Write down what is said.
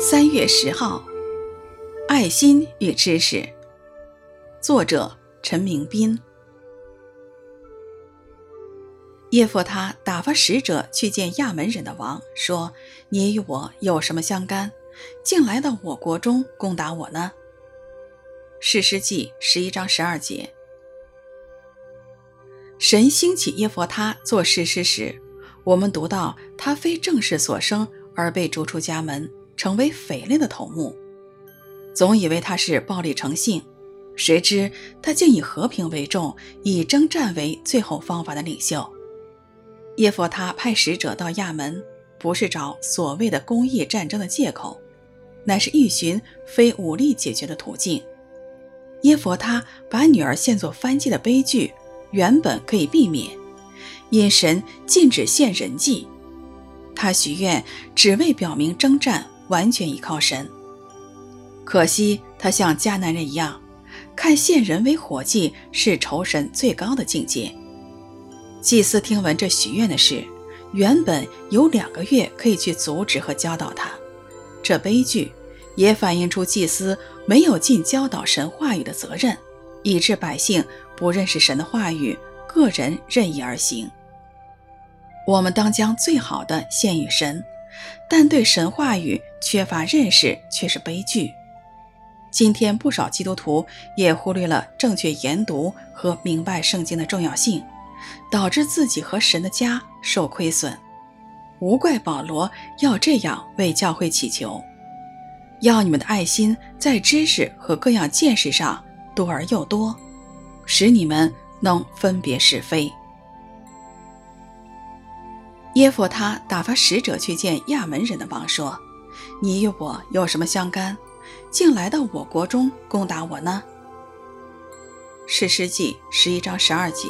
三月十号，爱心与知识，作者陈明斌。耶弗他打发使者去见亚扪人的王，说：“你与我有什么相干？竟来到我国中攻打我呢？”士师记十一章十二节。神兴起耶弗他做士师时，我们读到他非正室所生而被逐出家门。成为匪类的头目，总以为他是暴力成性，谁知他竟以和平为重，以征战为最后方法的领袖。耶弗他派使者到亚门，不是找所谓的公益战争的借口，乃是欲寻非武力解决的途径。耶弗他把女儿献作燔祭的悲剧，原本可以避免，因神禁止献人祭。他许愿，只为表明征战。完全依靠神。可惜他像迦南人一样，看献人为火祭是酬神最高的境界。祭司听闻这许愿的事，原本有两个月可以去阻止和教导他。这悲剧也反映出祭司没有尽教导神话语的责任，以致百姓不认识神的话语，个人任意而行。我们当将最好的献与神。但对神话语缺乏认识却是悲剧。今天不少基督徒也忽略了正确研读和明白圣经的重要性，导致自己和神的家受亏损。无怪保罗要这样为教会祈求：要你们的爱心在知识和各样见识上多而又多，使你们能分别是非。耶弗他打发使者去见亚门人的王，说：“你与我有什么相干？竟来到我国中攻打我呢？”士师记十一章十二节。